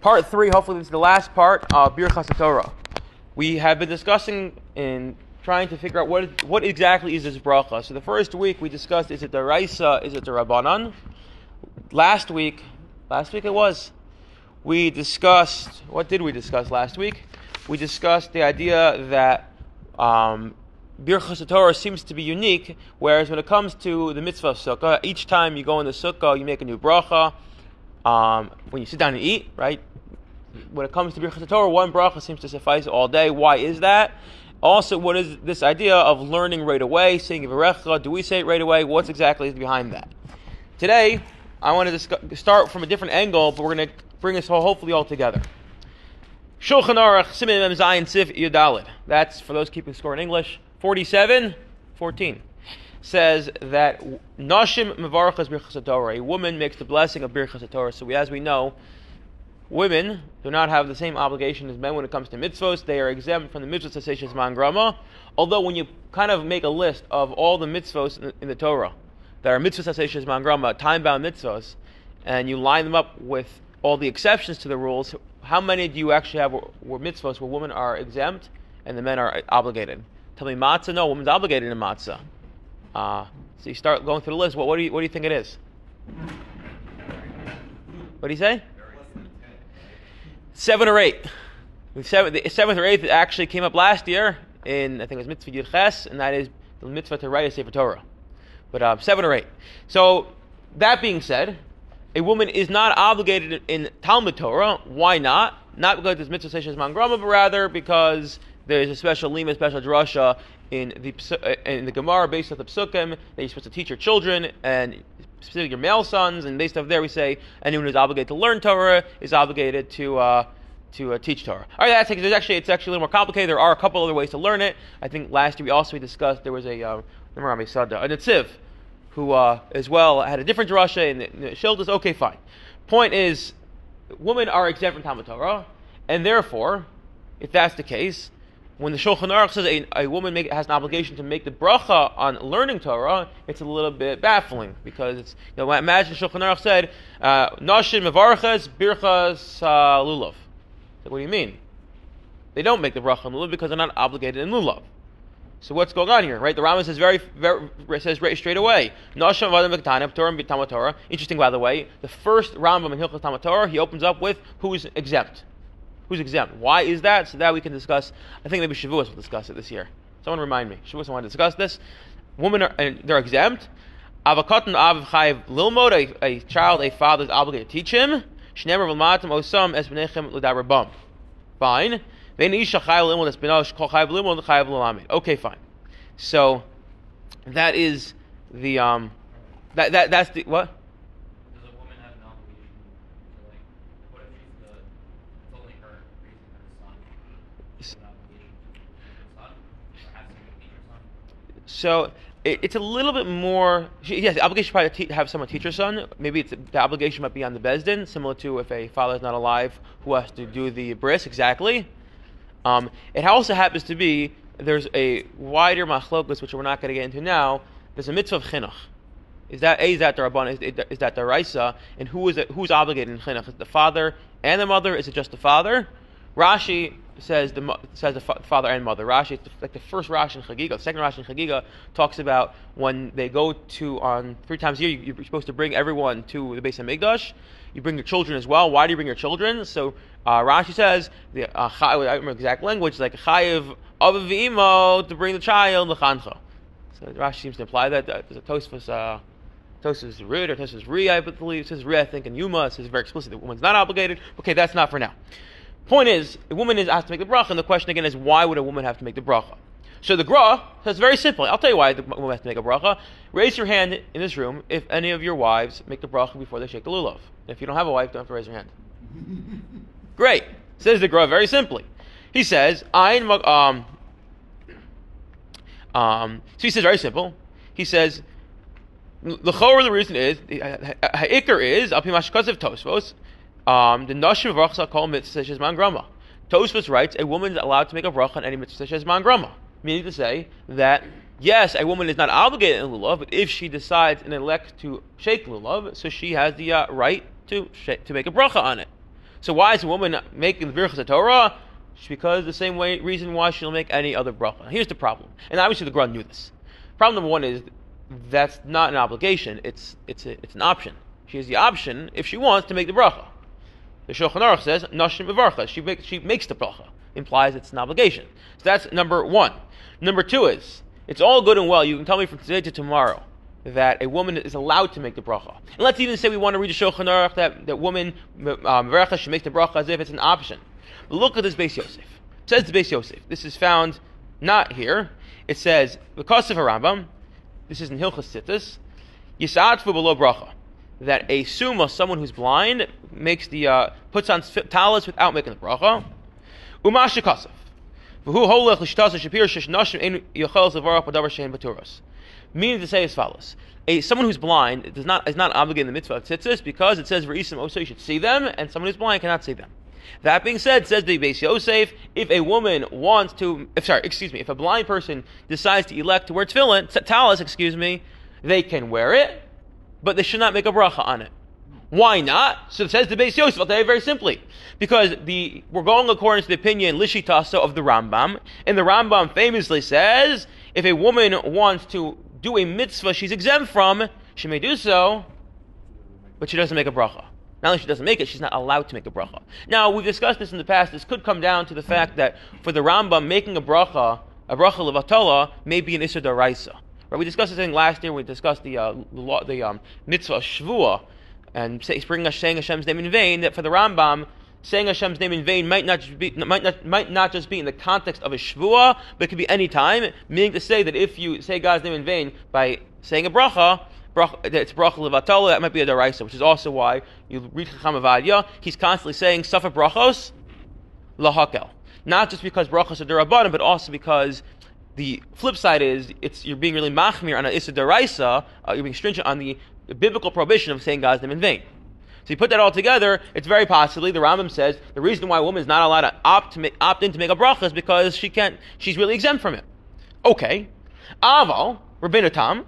Part three, hopefully this is the last part of Birchas Torah. We have been discussing and trying to figure out what what exactly is this bracha. So the first week we discussed is it the Raisa, is it the Rabbanan? Last week, last week it was, we discussed, what did we discuss last week? We discussed the idea that um, Birchas Torah seems to be unique, whereas when it comes to the mitzvah of sukkah, each time you go in the sukkah, you make a new bracha. Um, when you sit down and eat, right? When it comes to Birchas Torah, one bracha seems to suffice all day. Why is that? Also, what is this idea of learning right away, saying Yivarecha? Do we say it right away? What's exactly behind that? Today, I want to discuss, start from a different angle, but we're going to bring us all, hopefully all together. Shulchan Aruch, Sif Yudalid. That's for those keeping score in English. 47, 14 says that Nashim Mevarachas Birchas Torah. A woman makes the blessing of Birchas Torah. So we, as we know, women do not have the same obligation as men when it comes to mitzvos. They are exempt from the mitzvot cessation man grama. Although when you kind of make a list of all the mitzvos in the, Torah that are mitzvot cessation man grama, time-bound mitzvos, and you line them up with all the exceptions to the rules, how many do you actually have where, mitzvos where women are exempt and the men are obligated? Tell me matzah. No, woman's obligated in matzah. Uh, so you start going through the list. What, what, do you, what do you think it is? What do you say? Seven or eight. The seventh or eighth actually came up last year in I think it was mitzvah Yud Ches, and that is the mitzvah to write a sefer Torah. But um, seven or eight. So that being said, a woman is not obligated in Talmud Torah. Why not? Not because it's mitzvah sessions mangrama, but rather because there's a special lima, special drasha in the uh, in the Gemara based on the psukim that you're supposed to teach your children and specifically your male sons. And based off there, we say anyone who's obligated to learn Torah is obligated to. Uh, to uh, teach Torah. All right, that's there's actually it's actually a little more complicated. There are a couple other ways to learn it. I think last year we also discussed there was a uh, a netziv who uh, as well had a different drasha and the shilders. Okay, fine. Point is, women are exempt from Talmud Torah, and therefore, if that's the case, when the Shulchan Aruch says a, a woman make, has an obligation to make the bracha on learning Torah, it's a little bit baffling because it's you know imagine Shulchan Aruch said uh, Nashim mevarchas birchas uh, lulav. What do you mean? They don't make the bracha on lulav because they're not obligated in lulav. So what's going on here, right? The Rambam says very, very says right straight away. Interesting, by the way. The first Rambam in Hilchos Talmud Torah, he opens up with who's exempt who's exempt. Why is that? So that we can discuss. I think maybe Shavuos will discuss it this year. Someone remind me. Shavuos want to discuss this. Women are and they're exempt. Avakatan av chayiv lilmod. A, child, a father is obligated to teach him. Shnemer v'matam osam es b'nechem l'darabam. Fine. isha chayiv lilmod es b'nosh kol chayiv lilmod chayiv l'lamed. Okay, fine. So that is the um that that that's the what. So it, it's a little bit more. Yes, the obligation probably te- have someone teach her son. Maybe the obligation might be on the bezdin, similar to if a father is not alive, who has to do the bris exactly. Um, it also happens to be there's a wider machlokus which we're not going to get into now. There's a mitzvah of chinuch. Is that a is that the rabban? Is, is that the raisa? And who is it? Who's obligated in chinuch? Is the father and the mother? Is it just the father? Rashi says the says the father and mother. Rashi, like the first Rashi in Chagiga, the second Rashi in Chagiga talks about when they go to on three times a year. You're supposed to bring everyone to the base of Migdash. You bring your children as well. Why do you bring your children? So uh, Rashi says the uh, I don't remember exact language like chayiv avivimo to bring the child lechancha. So Rashi seems to imply that uh, there's a Tosfos. Uh, Tosfos Rid or Tosfos Ri, I believe. It says Ri, I think, and Yuma says very explicit. The woman's not obligated. Okay, that's not for now. Point is, a woman is asked to make the bracha, and the question again is, why would a woman have to make the bracha? So the Gra says very simply. I'll tell you why the woman has to make a bracha. Raise your hand in this room if any of your wives make the bracha before they shake the lulav. If you don't have a wife, don't have to raise your hand. Great. Says the Gra very simply. He says, Ein um, um, so he says very simple. He says, the chor the reason is, ha'ikr is, apimashkaziv tosfos, um, the Nashim Vrachsa call mitzvah such as mangrama. Tosfos writes, a woman is allowed to make a bracha on any mitzvah such as mangrama. Meaning to say that, yes, a woman is not obligated in lulav, but if she decides and elects to shake lulav, so she has the uh, right to to make a bracha on it. So why is a woman making the Birchas Torah? Because the same way reason why she'll make any other bracha. Here's the problem, and obviously the Gra knew this. Problem number one is that's not an obligation; it's it's a, it's an option. She has the option if she wants to make the bracha. The Shulchan Aruch says nashim bevarcha. She makes she makes the bracha. Implies it's an obligation. So that's number one. Number two is it's all good and well. You can tell me from today to tomorrow that a woman is allowed to make the bracha. And let's even say we want to read the Shulchan Aruch that that woman um, should make the bracha as if it's an option. But look at this Beis Yosef. It says the Beis Yosef. This is found not here. It says because of a Rambam. This is in Hilchas Tzitzis. Yisatfu below bracha that a suma, someone who's blind, makes the uh, puts on talis without making the bracha. Baturas. Meaning to say as follows: a someone who's blind does not is not obligated in the mitzvah of tzitzis because it says v'risim also you should see them, and someone who's blind cannot see them. That being said, says the Beis Yosef, if a woman wants to, if sorry, excuse me, if a blind person decides to elect to wear tefillin, talis, excuse me, they can wear it but they should not make a bracha on it. Why not? So it says the Beis Yosef. I'll tell you very simply, because the we're going according to the opinion lishitasa of the Rambam, and the Rambam famously says if a woman wants to do a mitzvah she's exempt from, she may do so, but she doesn't make a bracha. Not only she doesn't make it, she's not allowed to make a bracha. Now we've discussed this in the past. This could come down to the fact that for the Rambam, making a bracha, a bracha levatala, may be an issur daraisa. Right? We discussed this thing last year. We discussed the uh, the, um, mitzvah shvua and saying Hashem's name in vain. That for the Rambam, saying Hashem's name in vain might not be, might not might not just be in the context of a shvua, but it could be any time. Meaning to say that if you say God's name in vain by saying a bracha, it's bracha levatala, that might be a daraisa, which is also why you read Chacham Ovadia. He's constantly saying safa brachos lahakel. Not just because brachos are derabanan, but also because the flip side is it's you're being really machmir on an issa deraisa, uh, you're being stringent on the, biblical prohibition of saying God's name in vain. So you put that all together, it's very possibly the Rambam says the reason why a woman is not allowed to opt to make, opt in to make a bracha is because she can't she's really exempt from it. Okay, Aval Rabbeinu Tam,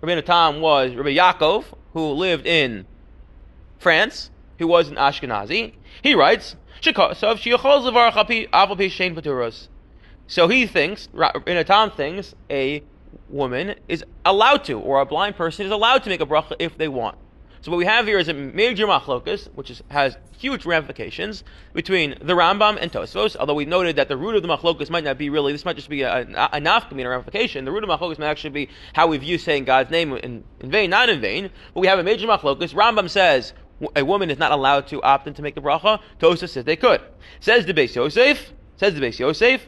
Rabbeinu Tam was Rabbi Yaakov who lived in France, who was an Ashkenazi. He writes. So he thinks, in a Tom thinks, a woman is allowed to, or a blind person is allowed to make a bracha if they want. So what we have here is a major machlokas, which is, has huge ramifications between the Rambam and Tosfos. Although we noted that the root of the machlokas might not be really, this might just be a, a, a ramification. The root of machlokas might actually be how we view saying God's name in, in vain, not in vain. But we have a major machlokas. Rambam says a woman is not allowed to opt in to make the bracha. Tosfos says they could. Says the Beis Yosef. Says the Beis Yosef.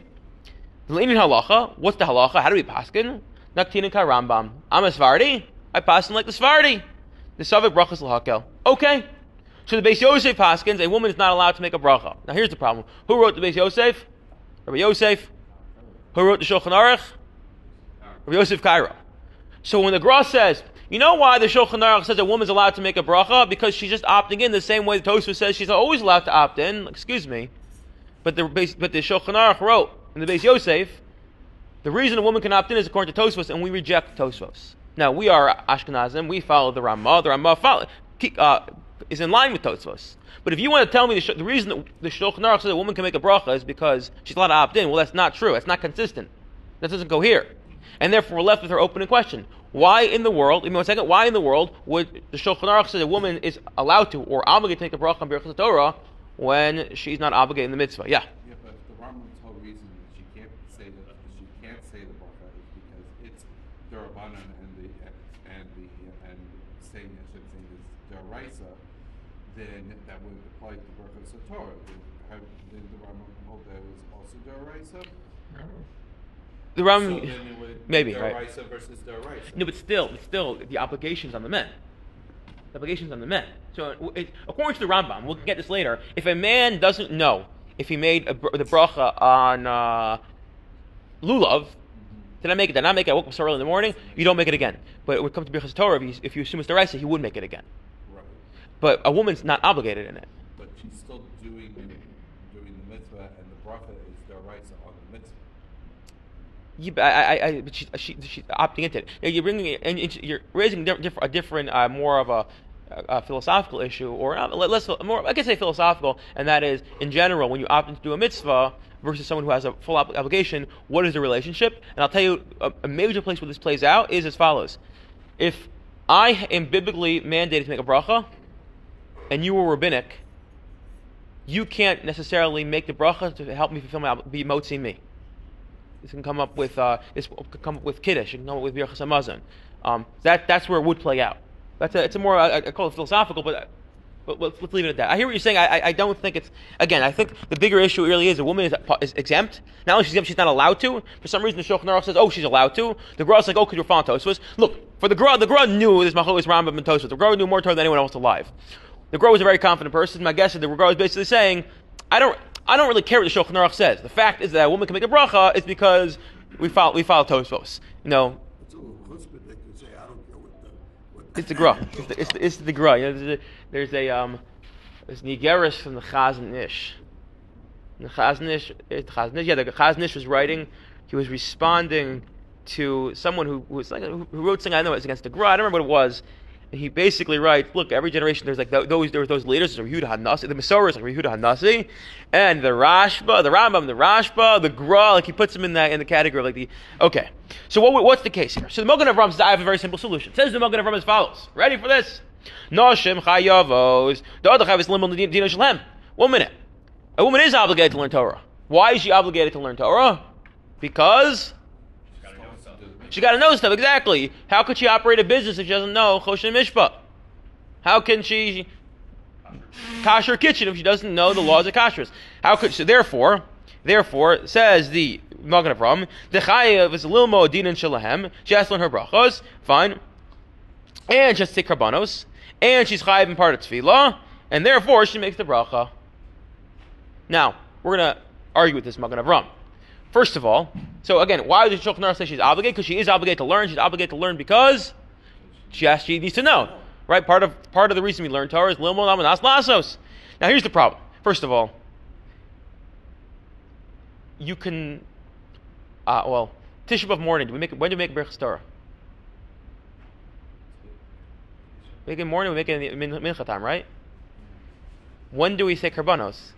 Leaning halacha, what's the halacha? How do we paskin? Naktin ka Rambam. I'm a Svardi. I paskin like the Svardi. The Savik brachas lahakel. Okay. So the Beis Yosef paskins, a woman is not allowed to make a bracha. Now here's the problem. Who wrote the Beis Yosef? Rabbi Yosef. Who wrote the Shulchan Aruch? Rabbi Yosef Karo. So when the Gra says, you know why the Shulchan Aruch says a woman's allowed to make a bracha? Because she's just opting in the same way the Tosfos says she's always allowed to opt in. Excuse me. But the, but the Shulchan Aruch wrote, in the Beis Yosef, the reason a woman can opt in is according to Tosfos, and we reject Tosfos. Now, we are Ashkenazim, we follow the Ramah, the Ramah follow, uh, is in line with Tosfos. But if you want to tell me the, the reason that the Shulchan Aruch says a woman can make a bracha is because she's allowed to opt in, well, that's not true. That's not consistent. That doesn't go here. And therefore, we're left with our opening question. Why in the world, give me one second, why in the world would the Shulchan Aruch say a woman is allowed to or obligated to take a bracha on Birchas Torah when she's not obligated in the mitzvah? Yeah. Then that would apply to Birchas Torah. Did, did the Rambam hold that was also Daraisa? The Rambam, so then it would maybe right. versus No, but still, still the obligations on the men. The obligations on the men. So, it, according to the Rambam, we'll get this later. If a man doesn't know if he made a, the bracha on uh, lulav, mm-hmm. did I make it? Did I make it? I woke up so early in the morning. You don't make it again. But when it comes to Birchas Torah, if you, if you assume it's the Raisa, he would make it again. But a woman's not obligated in it. But she's still doing doing the mitzvah, and the bracha is their rights on the mitzvah. Yeah, but I, I, I but she, she, she's opting into it. You're bringing and you're raising a different, uh, more of a a, philosophical issue, or less more, I can say philosophical, and that is in general when you opt to do a mitzvah versus someone who has a full obligation, what is the relationship? And I'll tell you a, a major place where this plays out is as follows: If I am biblically mandated to make a bracha, and you were rabbinic, you can't necessarily make the bracha to help me fulfill my be motzi me. This can come up with uh, this can come up with kiddush. It can come up with birchas. Um, that that's where it would play out. That's a, it's a more I, I call it philosophical, but. But let's, leave it at that. I hear what you're saying. I, I, don't think it's again. I think the bigger issue really is a woman is, is exempt. Not only she's exempt, she's not allowed to. For some reason, the Shulchan Aruch says, "Oh, she's allowed to." The Gra like, "Oh, because you're following Tosfos." Look, for the Gra, the Gra knew this Machlokes Rambam and Tosfos. The Gra knew more Torah than anyone else alive. The Gra was a very confident person. My guess is that the Gra was basically saying, "I don't, I don't really care what the Shulchan Aruch says. The fact is that a woman can make a bracha is because we follow we follow Tosfos. You know, it's the Gra. It's the, it's the, it's the Gra. You know, there's a, there's a um, there's Nigeris from the Chazon Ish. The Chazon Ish, eh, the yeah, the Chazon Ish was writing. He was responding to someone who, who was like who wrote something. I know it was against the Gra. I don't remember what it was. He basically writes, look, every generation there's like those there were those leaders, Yehuda Hanasi, the Masorah is like Yehuda Hanasi, and the Rashba, the Rambam, the Rashba, the Gra, like he puts them in that in the category of like the okay. So what, what's the case here? So the Magen Avram says, I have a very simple solution. It says the Magen Avram as follows. Ready for this? Noshim chayavos. The other chav is limon dina shalem. One minute. A woman is obligated to learn Torah. Why is she obligated to learn Torah? Because she got to know stuff. Exactly. How could she operate a business if she doesn't know Choshen Mishpat? How can she kasher kitchen if she doesn't know the laws of kashrus? How could so therefore, therefore says the Magen Avram, the chayav is lilmo din and shalahem. She has to learn her brachos. Fine, and she has to take karbanos, and she's chayav in part of tefillah, and therefore she makes the bracha. Now we're gonna argue with this Magen Avram. First of all, so again, why does Shulchan Aruch say she's obligated? Because she is obligated to learn. She's obligated to learn because she has, she needs to know. Right? Part of part of the reason we learn Torah is lilmo lamanas lasos. Now here's the problem. First of all, you can, uh, well, Tisha B'av morning. Do we make when do we make Berachas Torah? Make it morning. We make it in time, right? When do we say karbanos?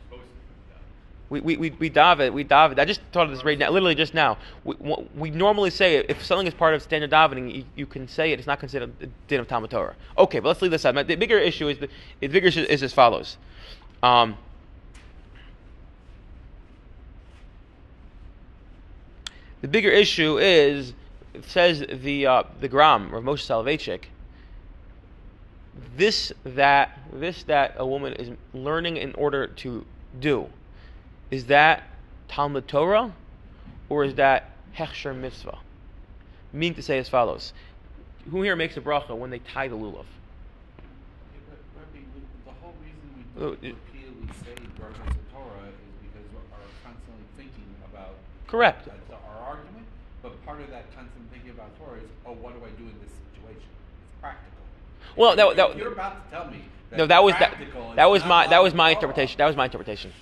We, we, we, it, we dive it. I just thought of this right now, literally just now. We, we normally say if something is part of standard davening, you, you can say it, it's not considered a din of Talmud Torah. Okay, but let's leave this aside. The bigger issue is, the, the bigger issue is as follows. Um, the bigger issue is, says the, uh, the Gram, or Moshe Soloveitchik, this that this that a woman is learning in order to do is that Talmud Torah or is that Hechsher Mitzvah? Meaning to say as follows Who here makes a bracha when they tie the lulav? the whole reason we uh, don't repeatedly say brachas of Torah is because we're constantly thinking about correct that's our argument. But part of that constant thinking about Torah is, oh, what do I do in this situation? It's practical. Well, that, that, you're about to tell me. No, that was that, that was my that was my interpretation. That was my interpretation.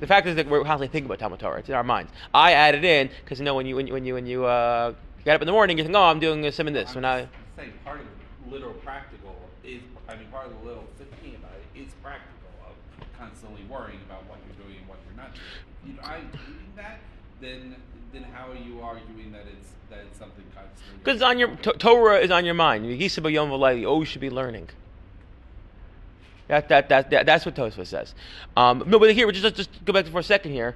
The fact is that we're constantly thinking about Talmud Torah. It's in our minds. I added in because you know when you when you when you, when you uh, get up in the morning, you think, oh, I'm doing some in this. I'm When I saying part of the literal practical is, I mean, part of the little thinking about it is practical of constantly worrying about what you're doing and what you're not doing. If are doing that, then then how are you arguing that it's that it's something constantly? because on your to- Torah is on your mind. Yisab Yom V'Layli. You should be learning. That, that, that, that, that's what Tosfos says. Um, no, but here, just, just go back for a second here.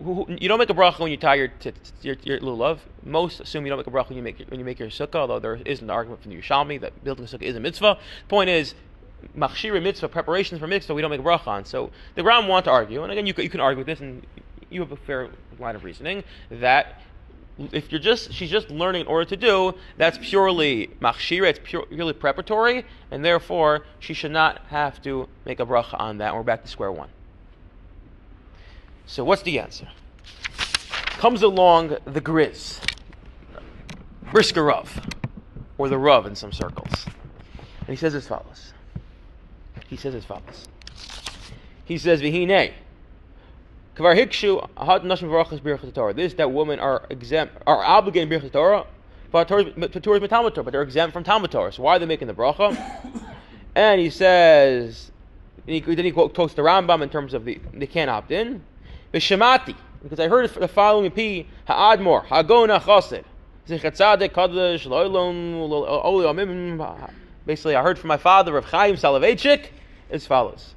You don't make a bracha when you tie your, t- your, your lulav. Most assume you don't make a bracha when you make, your, when you make your sukkah, although there is an argument from the Yerushalmi that building a sukkah is a mitzvah. The point is, machshira mitzvah, preparations for mitzvah, we don't make a bracha on. So the Ram want to argue, and again, you, you can argue with this, and you have a fair line of reasoning, that if you're just she's just learning in order to do, that's purely machshira, it's pure, purely preparatory, and therefore she should not have to make a bracha on that. We're back to square one. So what's the answer? Comes along the Grizz, Brisker Rav, or the Rav in some circles, and he says as follows. He says as follows. He says, "V'hinei." Kvar hikshu had nashim v'rachas birchas Torah. This that women are exempt, are obligated birchas Torah, but Torah Torah, but they're exempt from Talmud Torah. So why are they making the bracha? And he says, and he, then he quotes the Rambam in terms of the they can't opt in. B'shemati, because I heard the following P Ha'admor Hagona Chassid. Basically, I heard from my father of Chaim Soloveitchik as follows.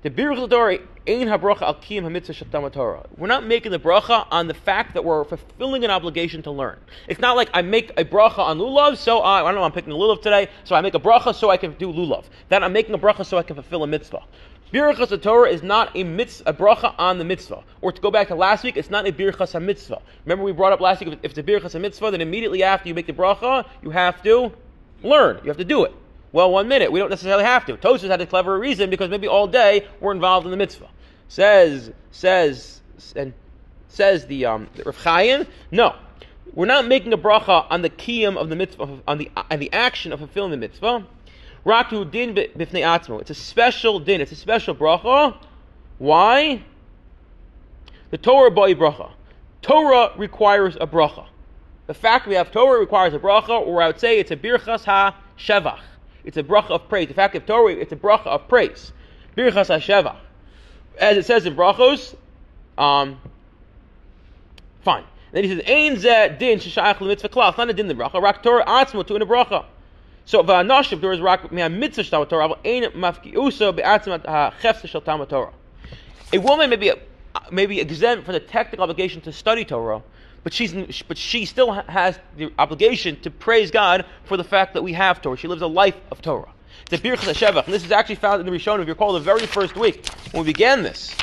The Birchas Torah al hamitzvah Torah. We're not making the bracha on the fact that we're fulfilling an obligation to learn. It's not like I make a bracha on lulav, so I, I don't know, I'm picking a lulav today, so I make a bracha so I can do lulav. Then I'm making a bracha so I can fulfill a mitzvah. Birchas Torah is not a mitzvah, a bracha on the mitzvah. Or to go back to last week, it's not a birchas mitzvah. Remember we brought up last week, if it's a birchas mitzvah, then immediately after you make the bracha, you have to learn. You have to do it. Well, one minute. We don't necessarily have to. Tosfos had a clever reason because maybe all day we're involved in the mitzvah. Says, says, and says the um, Rav Chaim, no, we're not making a bracha on the kiyum of the mitzvah, on the on the action of fulfilling the mitzvah. Raku din b'fnei atzmo. It's a special din. It's a special bracha. Why? The Torah boy bracha. Torah requires a bracha. The fact we have Torah requires a bracha, or I would say it's a birchas ha shevach. It's a bracha of praise. The fact of Torah, it's a bracha of praise. Birchas Hasheva. As it says in brachos, um, fine. Then he says, Ein zeh din sheshayach lemitzvah klal. It's not a din the bracha. Rak Torah atzmo to in a bracha. So va'anashiv there is rak mitzvah shtal Torah. Ein mafkiusa be'atzmat ha'chefse shel Torah. A woman may be, may be exempt from the technical obligation to study Torah, but she's but she still has the obligation to praise God for the fact that we have Torah. She lives a life of Torah. It's a Birchas Shevach, this is actually found in the Rishonim. If you recall, the very first week when we began this,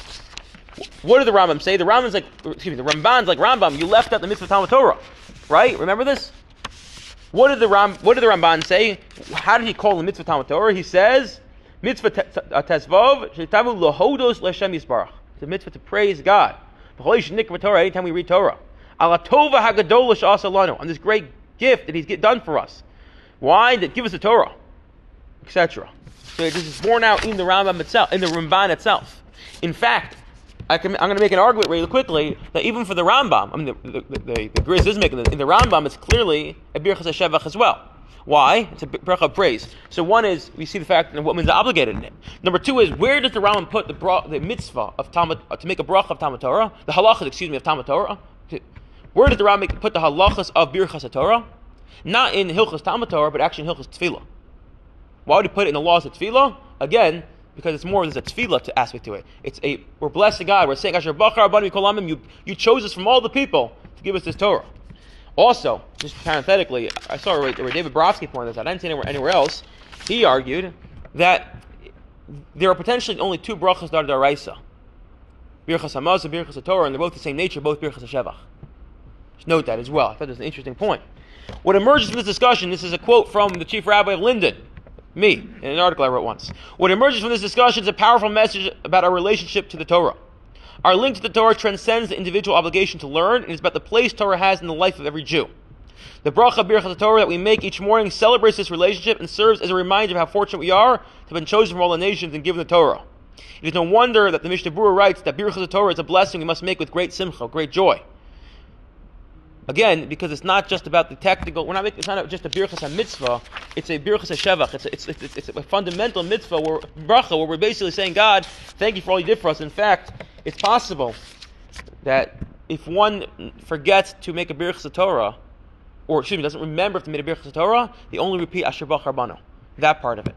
what did the Rambam say? The Rambam's like, excuse me, the Ramban's like Rambam. You left out the mitzvah Talmud Torah, right? Remember this? What did the Ram? What did the Ramban say? How did he call the mitzvah Talmud Torah? He says mitzvah tesvav uh, shetavu lohodos l'Hashem yisbarach. It's a mitzvah to praise God. Anytime we read Torah. Alatova Hagadolish Asalano, on this great gift that He's done for us. Why? That give us the Torah, etc. So this is borne out in the Rambam itself, in the Ramban itself. In fact, I am going to make an argument really quickly that even for the Rambam, I mean, the, the, the, the, Grizz is making in the Rambam, it's clearly a Birchas Shevach as well. Why? It's a bracha of praise. So one is we see the fact that a woman's obligated in it. Number two is where does the Rambam put the, bra- the mitzvah of Talmud, to make a bracha of Talmud Torah, the halachas, excuse me, of Talmud Torah? Where did the Rambam put the halachas of Birchas Torah? Not in Hilchas Talmud Torah, but actually in Hilchas Tefillah. Why would he put it in the laws of Tefillah? Again, because it's more than a tefillah to aspect to it. It's a we're blessing God. We're saying Asher Bachar Abani You you chose us from all the people to give us this Torah. Also, just parenthetically, I saw where, where David Brofsky pointed this out. I didn't see anywhere, anywhere else. He argued that there are potentially only two brachas dar daraisa. Birchas Hamaz and Birchas Torah, and they're both the same nature, both Birchas Shevach. Just note that as well. I thought it was an interesting point. What emerges from this discussion, this is a quote from the chief rabbi of Linden, me, in an article I wrote once. What emerges from this discussion is a powerful message about our relationship to the Torah. Our link to the Torah transcends the individual obligation to learn and is about the place Torah has in the life of every Jew. The bracha birchas Torah that we make each morning celebrates this relationship and serves as a reminder of how fortunate we are to have been chosen from all the nations and given the Torah. It is no wonder that the Mishnah Berurah writes that birchas Torah is a blessing we must make with great simcha, great joy. Again, because it's not just about the technical, we're not making, it's not just a birchas mitzvah, it's a birchas shevach. It's a, it's, it's, it's a fundamental mitzvah, where, bracha, where we're basically saying, God, thank you for all you did for us. In fact, it's possible that if one forgets to make a birchas Torah, or excuse me, doesn't remember if they made a birchas Torah, they only repeat Asher Bach That part of it.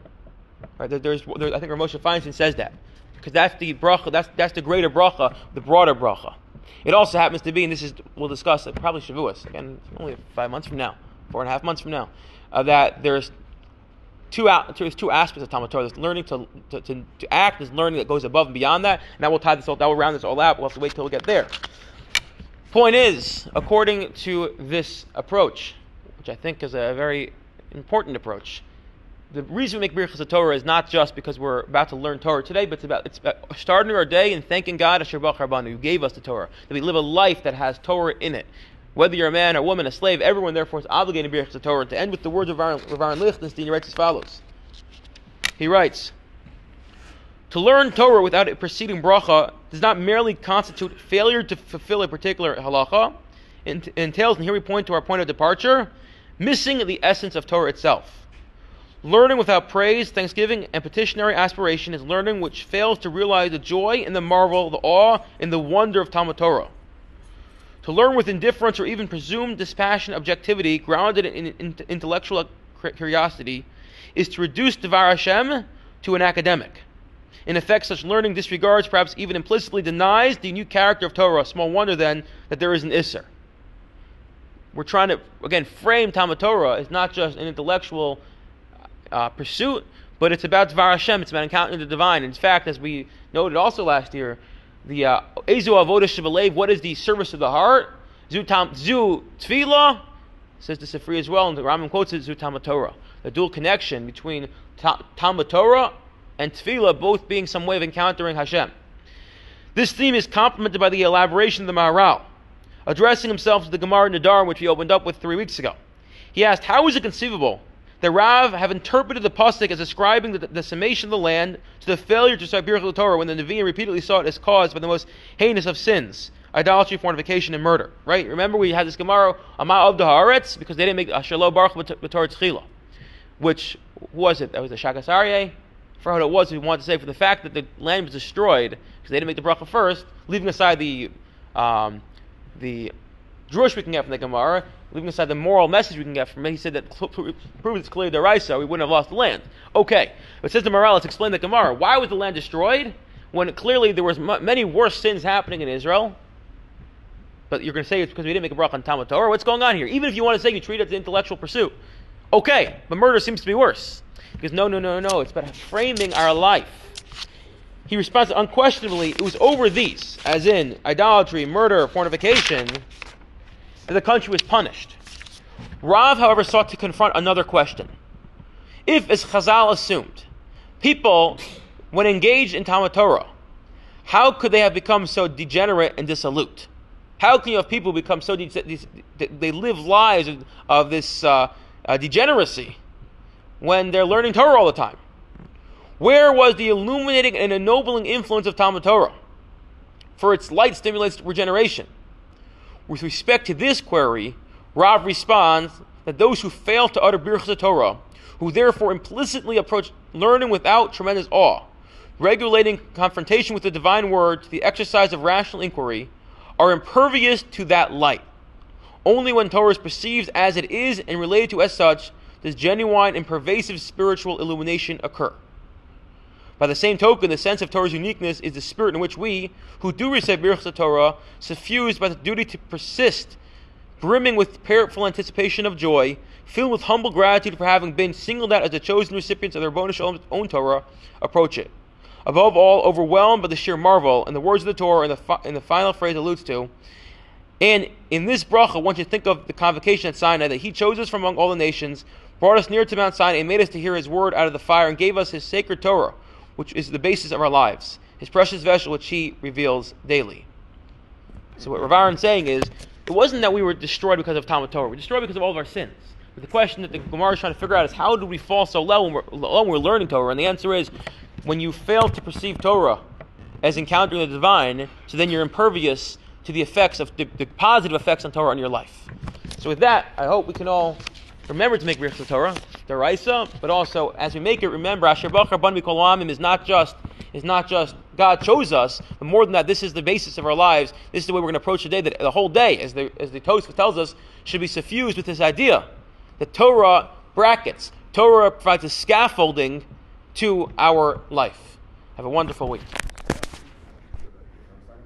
Right? There, there's, there, I think Rav Moshe Feinstein says that. Because that's the bracha, that's, that's the greater bracha, the broader bracha. It also happens to be, and this is we'll discuss it probably Shavuos again, only five months from now, four and a half months from now, uh, that there's two out there's two aspects of Talmud Torah. There's learning to, to, to, to, act, there's learning that goes above and beyond that. And that will tie this all that will round this all out. We'll have to wait till we get there. Point is, according to this approach, which I think is a very important approach, the reason we make Birchas Torah is not just because we're about to learn Torah today, but it's about it's about starting our day and thanking God, Asher Bachar who gave us the Torah, that we live a life that has Torah in it. Whether you're a man, a woman, a slave, everyone therefore is obligated to Birchas Torah. To end with the words of Aaron Lichtenstein, he writes as follows. He writes, to learn Torah without a preceding bracha does not merely constitute failure to fulfill a particular halacha. It entails, and here we point to our point of departure, missing the essence of Torah itself. Learning without praise, thanksgiving, and petitionary aspiration is learning which fails to realize the joy and the marvel, the awe and the wonder of Talmud Torah. To learn with indifference or even presumed dispassionate objectivity grounded in, in intellectual curiosity is to reduce Devar Hashem to an academic. In effect, such learning disregards, perhaps even implicitly denies the new character of Torah. Small wonder then that there is an Isser. We're trying to, again, frame Talmud Torah as not just an intellectual uh, pursuit, but it's about Dvar Hashem, it's about encountering the divine. In fact, as we noted also last year, the uh, Ezu Avodah Shebelev, what is the service of the heart? Zu, tam, zu says the Sifri as well, and the Rambam quotes it, Zu Torah. The dual connection between ta- Talmud Torah and Tefillah both being some way of encountering Hashem. This theme is complemented by the elaboration of the Maharal, addressing himself to the Gemara Nadar, which we opened up with three weeks ago. He asked, How is it conceivable the Rav have interpreted the pasuk as ascribing the decimation of the land to the failure to recite the Torah when the Nevi'im repeatedly saw it as caused by the most heinous of sins, idolatry, fornication, and murder. Right? Remember we had this Gemara Ama of the Haaretz because they didn't make Ashalo Baruch B'Torah Tzchila, which was it? That was the Shagas Aryeh. For what it was, we wanted to say for the fact that the land was destroyed because they didn't make the bracha first, leaving aside the um, the Drush we can get from the Gemara, leaving aside the moral message we can get from it, he said that proves it's clear deraisa, we wouldn't have lost the land. Okay, but says the Maharal, let's explain the Gemara. Why was the land destroyed when clearly there was m- many worse sins happening in Israel? But you're going to say it's because we didn't make a bracha on Talmud Torah. What's going on here? Even if you want to say you treat it as an intellectual pursuit, okay, but murder seems to be worse. Because no, no, no, no, it's about framing our life. He responds unquestionably, it was over these, as in idolatry, murder, fornication, that the country was punished. Rav, however, sought to confront another question. If, as Chazal assumed, people, when engaged in Talmud Torah, how could they have become so degenerate and dissolute? How can you have people become so de- they live lives of, of this uh, uh, degeneracy when they're learning Torah all the time? Where was the illuminating and ennobling influence of Talmud Torah? For its light stimulates regeneration. With respect to this query, Rav responds that those who fail to utter Birchas Torah, who therefore implicitly approach learning without tremendous awe, regulating confrontation with the divine word to the exercise of rational inquiry, are impervious to that light. Only when Torah is perceived as it is and related to as such does genuine and pervasive spiritual illumination occur. By the same token, the sense of Torah's uniqueness is the spirit in which we, who do recite Birchas Torah, suffused by the duty to persist, brimming with prayerful anticipation of joy, filled with humble gratitude for having been singled out as the chosen recipients of their bonus own Torah, approach it. Above all, overwhelmed by the sheer marvel and the words of the Torah and the, fi- and the final phrase alludes to. And in this bracha, one should think of the convocation at Sinai that He chose us from among all the nations, brought us near to Mount Sinai, and made us to hear His word out of the fire, and gave us His sacred Torah which is the basis of our lives, his precious vessel which he reveals daily. So what Rav Aaron's saying is, it wasn't that we were destroyed because of Talmud Torah, we were destroyed because of all of our sins. But the question that the Gemara is trying to figure out is how do we fall so low when we're, low when we're learning Torah? And the answer is, when you fail to perceive Torah as encountering the divine, so then you're impervious to the effects of the, the positive effects on Torah on your life. So with that, I hope we can all remember to make Birchas Torah, Daraisa, but also as we make it, remember Asher Bachar Ban Amim is not just is not just God chose us, but more than that, this is the basis of our lives. This is the way we're going to approach the day. That the whole day, as the as the Tosfos tells us, should be suffused with this idea that Torah brackets Torah provides a scaffolding to our life. Have a wonderful week.